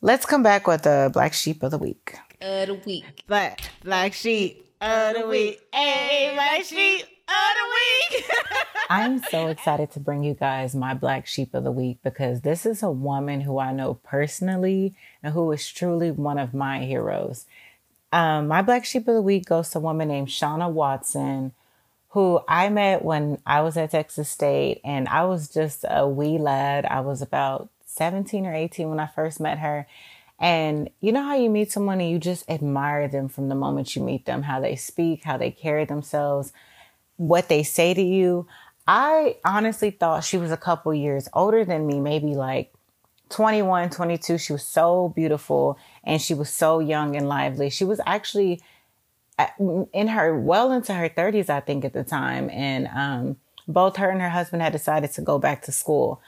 Let's come back with the black sheep of the week. Of the week. Black black sheep of the week. Hey, black sheep of the week. <laughs> I'm so excited to bring you guys my black sheep of the week because this is a woman who I know personally and who is truly one of my heroes. Um, my black sheep of the week goes to a woman named Shaunna Watson, who I met when I was at Texas State, and I was just a wee lad. I was about 17 or 18 when I first met her. And you know how you meet someone and you just admire them from the moment you meet them, how they speak, how they carry themselves, what they say to you. I honestly thought she was a couple years older than me, maybe like 21, 22. She was so beautiful and she was so young and lively. She was actually in her well into her 30s, I think, at the time. And um, both her and her husband had decided to go back to school.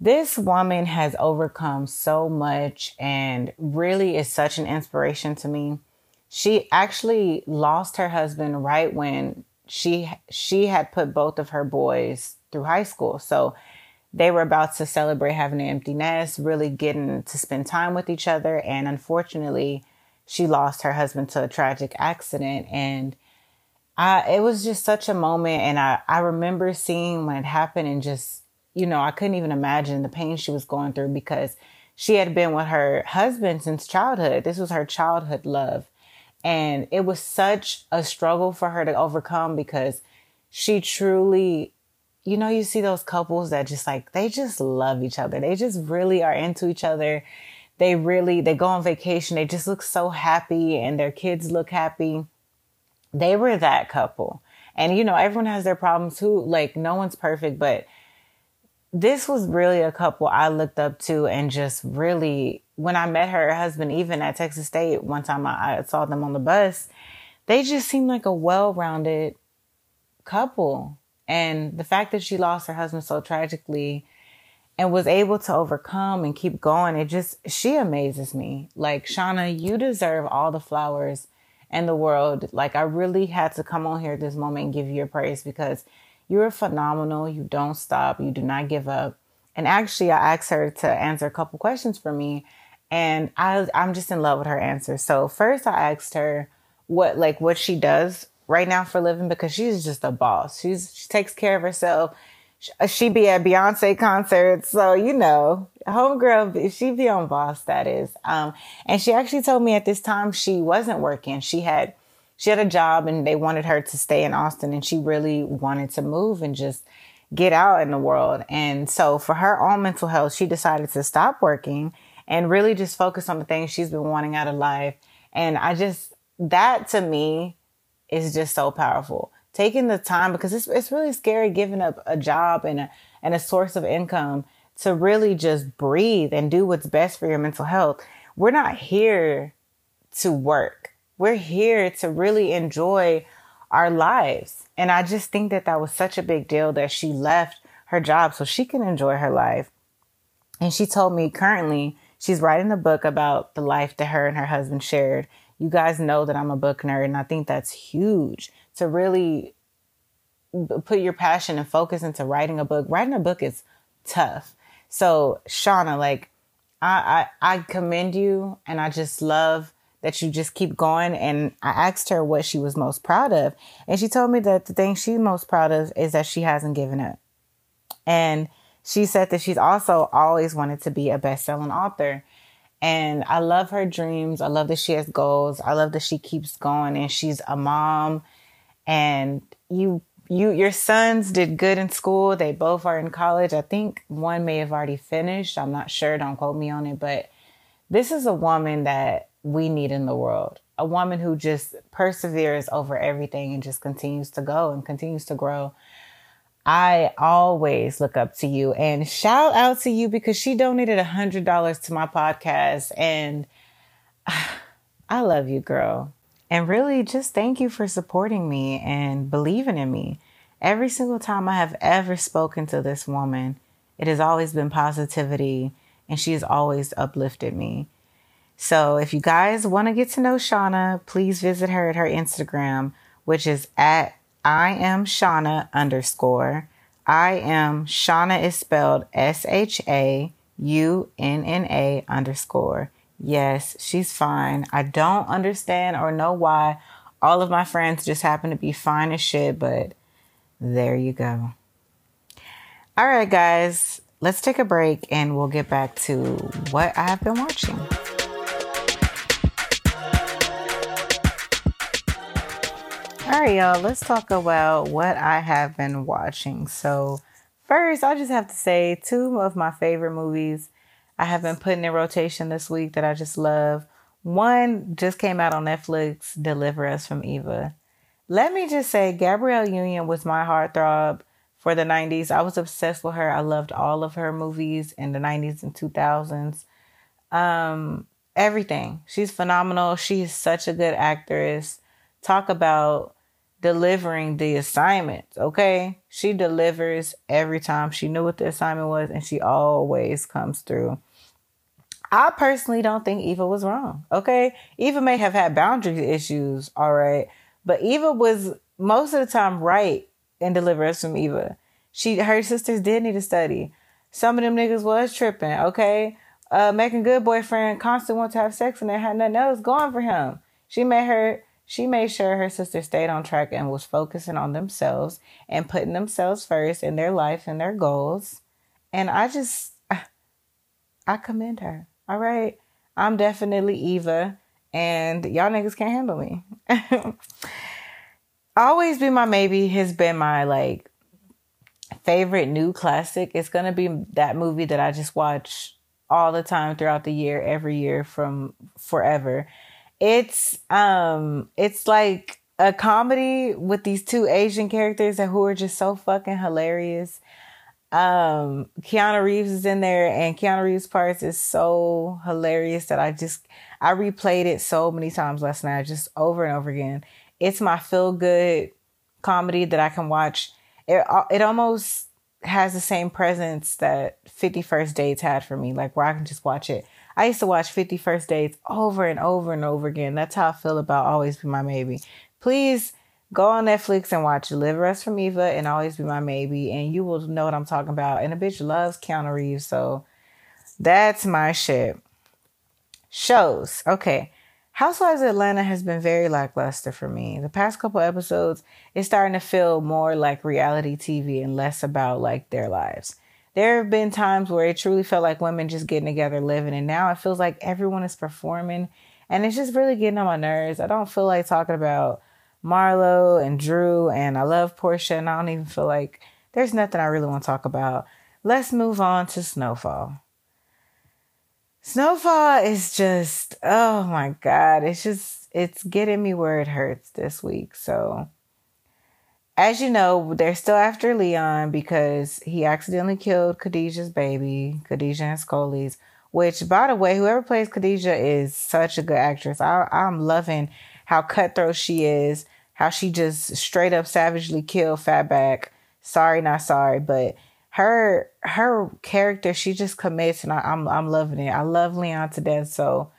This woman has overcome so much and really is such an inspiration to me. She actually lost her husband right when she she had put both of her boys through high school. So they were about to celebrate having an empty nest, really getting to spend time with each other. And unfortunately, she lost her husband to a tragic accident. And I, it was just such a moment. And I, I remember seeing when it happened and just, you know, I couldn't even imagine the pain she was going through because she had been with her husband since childhood. This was her childhood love. And it was such a struggle for her to overcome because she truly you know, you see those couples that just like, they just love each other. They just really are into each other. They really, they go on vacation. They just look so happy and their kids look happy. They were that couple. And, you know, everyone has their problems who Like, no one's perfect, but this was really a couple I looked up to and just really, when I met her husband, even at Texas State, one time I, I saw them on the bus, they just seemed like a well rounded couple and the fact that she lost her husband so tragically and was able to overcome and keep going, it just, she amazes me. Like, Shaunna, you deserve all the flowers in the world. Like, I really had to come on here at this moment and give you your praise because you're phenomenal. You don't stop. You do not give up. And actually, I asked her to answer a couple questions for me. And I, I'm just in love with her answers. So first I asked her what, like, what she does right now for living because she's just a boss. She's she takes care of herself. She be at Beyonce concerts, so you know, homegirl, she be on boss. That is, um, and she actually told me at this time she wasn't working. She had she had a job, and they wanted her to stay in Austin, and she really wanted to move and just get out in the world. And so, for her own mental health, she decided to stop working and really just focus on the things she's been wanting out of life. And I just that to me is just so powerful. Taking the time because it's it's really scary giving up a job and a and a source of income to really just breathe and do what's best for your mental health. We're not here to work. We're here to really enjoy our lives. And I just think that that was such a big deal that she left her job so she can enjoy her life. And she told me currently she's writing a book about the life that her and her husband shared you guys know that I'm a book nerd, and I think that's huge to really put your passion and focus into writing a book. Writing a book is tough. So, Shaunna, like, I, I, I commend you, and I just love that you just keep going. And I asked her what she was most proud of, and she told me that the thing she's most proud of is that she hasn't given up. And she said that she's also always wanted to be a best-selling author. And I love her dreams. I love that she has goals. I love that she keeps going and she's a mom. And you, you, your sons did good in school. They both are in college. I think one may have already finished. I'm not sure. Don't quote me on it. But this is a woman that we need in the world. A woman who just perseveres over everything and just continues to go and continues to grow. I always look up to you and shout out to you because she donated a hundred dollars to my podcast and <sighs> I love you, girl. And really just thank you for supporting me and believing in me. Every single time I have ever spoken to this woman, it has always been positivity and she has always uplifted me. So if you guys want to get to know Shaunna, please visit her at her Instagram, which is at I am Shaunna underscore. I am Shaunna is spelled S H A U N N A underscore. Yes, she's fine. I don't understand or know why all of my friends just happen to be fine as shit, but there you go. All right, guys, let's take a break and we'll get back to what I have been watching. All right, y'all, let's talk about what I have been watching. So, first, I just have to say two of my favorite movies I have been putting in rotation this week that I just love. One just came out on Netflix, Deliver Us from Eva. Let me just say, Gabrielle Union was my heartthrob for the 90s. I was obsessed with her. I loved all of her movies in the 90s and 2000s. Um, everything. She's phenomenal. She's such a good actress. Talk about delivering the assignments, okay? She delivers every time. She knew what the assignment was and she always comes through. I personally don't think Eva was wrong, okay? Eva may have had boundary issues, all right, but Eva was most of the time right in Deliver Us from Eva. She her sisters did need to study. Some of them niggas was tripping, okay? Uh Meagan Good boyfriend constantly wanted to have sex and they had nothing else going for him. She made her she made sure her sister stayed on track and was focusing on themselves and putting themselves first in their life and their goals. And I just, I commend her. All right. I'm definitely Eva, and y'all niggas can't handle me. <laughs> Always Be My Maybe has been my like favorite new classic. It's gonna be that movie that I just watch all the time throughout the year, every year from forever it's um it's like a comedy with these two Asian characters that who are just so fucking hilarious. Um, Keanu Reeves is in there, and Keanu Reeves' parts is so hilarious that I just I replayed it so many times last night, just over and over again. It's my feel good comedy that I can watch. It it almost has the same presence that Fifty First Dates had for me, like where I can just watch it I used to watch 50 First Dates over and over and over again. That's how I feel about Always Be My Maybe. Please go on Netflix and watch Deliver Us from Eva and Always Be My Maybe, and you will know what I'm talking about. And a bitch loves Keanu Reeves, so that's my shit. Shows. Okay. Housewives of Atlanta has been very lackluster for me. The past couple episodes, it's starting to feel more like reality TV and less about like their lives there have been times where it truly felt like women just getting together living and now it feels like everyone is performing and it's just really getting on my nerves i don't feel like talking about marlo and drew and i love Porsha, and i don't even feel like there's nothing i really want to talk about let's move on to snowfall snowfall is just oh my god it's just it's getting me where it hurts this week so as you know, they're still after Leon because he accidentally killed Khadijah's baby, Khadijah and Scully's. Which, by the way, whoever plays Khadijah is such a good actress. I, I'm loving how cutthroat she is, how she just straight up savagely killed Fatback. Sorry, not sorry, but her her character, she just commits, and I, I'm I'm loving it. I love Leon to death, so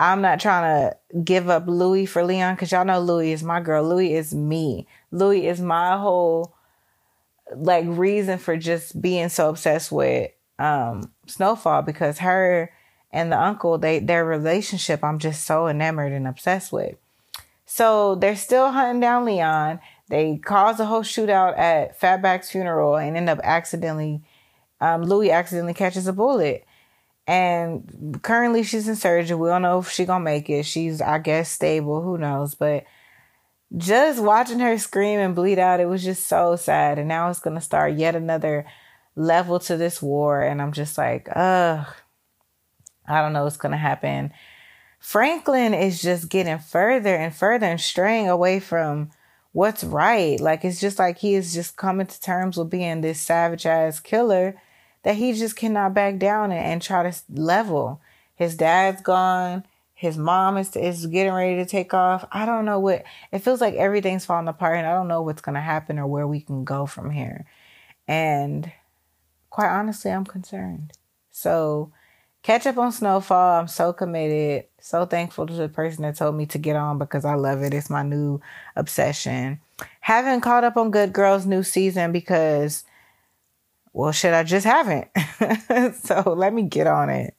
I'm not trying to give up Louie for Leon because y'all know Louie is my girl. Louie is me. Louie is my whole like reason for just being so obsessed with um Snowfall because her and the uncle, they their relationship I'm just so enamored and obsessed with. So they're still hunting down Leon. They cause a whole shootout at Fatback's funeral and end up accidentally um, Louie accidentally catches a bullet. And currently she's in surgery. We don't know if she's gonna make it. She's, I guess, stable. Who knows? But just watching her scream and bleed out, it was just so sad. And now it's gonna start yet another level to this war. And I'm just like, ugh, I don't know what's gonna happen. Franklin is just getting further and further and straying away from what's right. Like it's just like he is just coming to terms with being this savage ass killer that he just cannot back down and, and try to level. His dad's gone. His mom is is getting ready to take off. I don't know what it feels like everything's falling apart and I don't know what's going to happen or where we can go from here. And quite honestly, I'm concerned. So, catch up on Snowfall. I'm so committed. So thankful to the person that told me to get on because I love it. It's my new obsession. Haven't caught up on Good Girls new season because well, shit, I just haven't. <laughs> so let me get on it.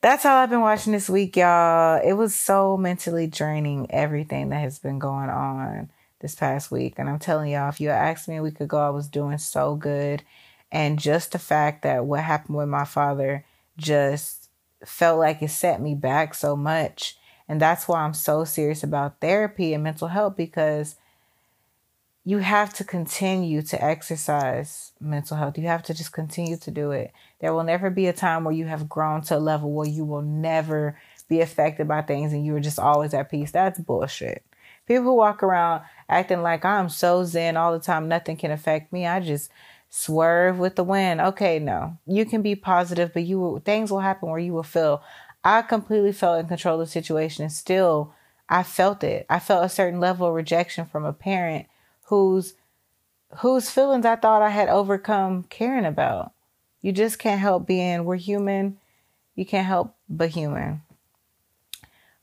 that's all I've been watching this week, y'all. It was so mentally draining, everything that has been going on this past week. And I'm telling y'all, if you asked me a week ago, I was doing so good. And just the fact that what happened with my father just felt like it set me back so much. And that's why I'm so serious about therapy and mental health because you have to continue to exercise mental health. You have to just continue to do it. There will never be a time where you have grown to a level where you will never be affected by things and you are just always at peace. That's bullshit. People who walk around acting like I'm so zen all the time, nothing can affect me. I just swerve with the wind. Okay, no. You can be positive, but you will, things will happen where you will feel. I completely felt in control of the situation and still I felt it. I felt a certain level of rejection from a parent whose whose feelings I thought I had overcome caring about. You just can't help being we're human. You can't help but human.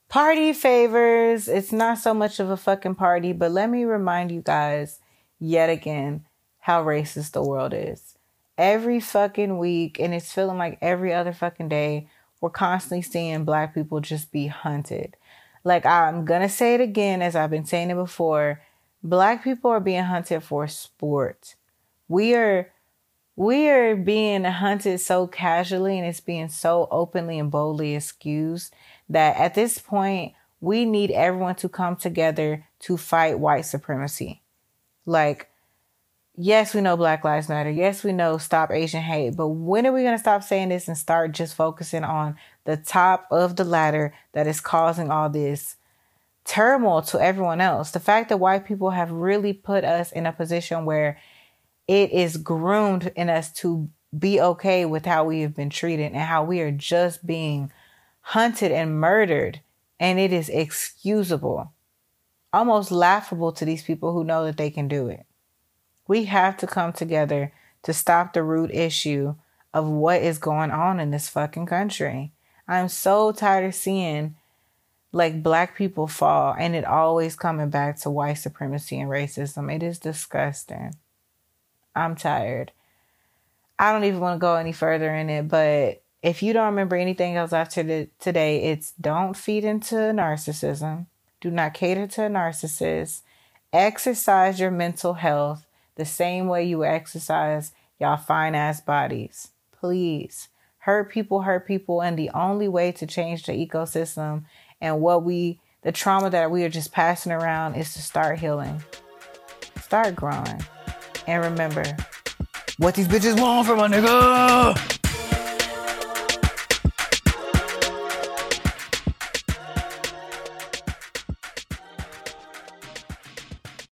Party favors. It's not so much of a fucking party, but let me remind you guys yet again how racist the world is. Every fucking week, and it's feeling like every other fucking day, we're constantly seeing black people just be hunted. Like, I'm gonna say it again, as I've been saying it before black people are being hunted for sport. We are we are being hunted so casually and it's being so openly and boldly excused that at this point we need everyone to come together to fight white supremacy. Like yes, we know Black Lives Matter. Yes, we know stop Asian hate. But when are we going to stop saying this and start just focusing on the top of the ladder that is causing all this turmoil to everyone else. The fact that white people have really put us in a position where it is groomed in us to be okay with how we have been treated and how we are just being hunted and murdered. And it is excusable, almost laughable to these people who know that they can do it. We have to come together to stop the root issue of what is going on in this fucking country. I'm so tired of seeing like black people fall and it always coming back to white supremacy and racism. It is disgusting. I'm tired. I don't even want to go any further in it, but if you don't remember anything else after the, today, it's don't feed into narcissism. Do not cater to a narcissist. Exercise your mental health the same way you exercise y'all fine ass bodies. Please. Hurt people hurt people, and the only way to change the ecosystem and what we the trauma that we are just passing around is to start healing. Start growing. And remember, what these bitches want from a nigga.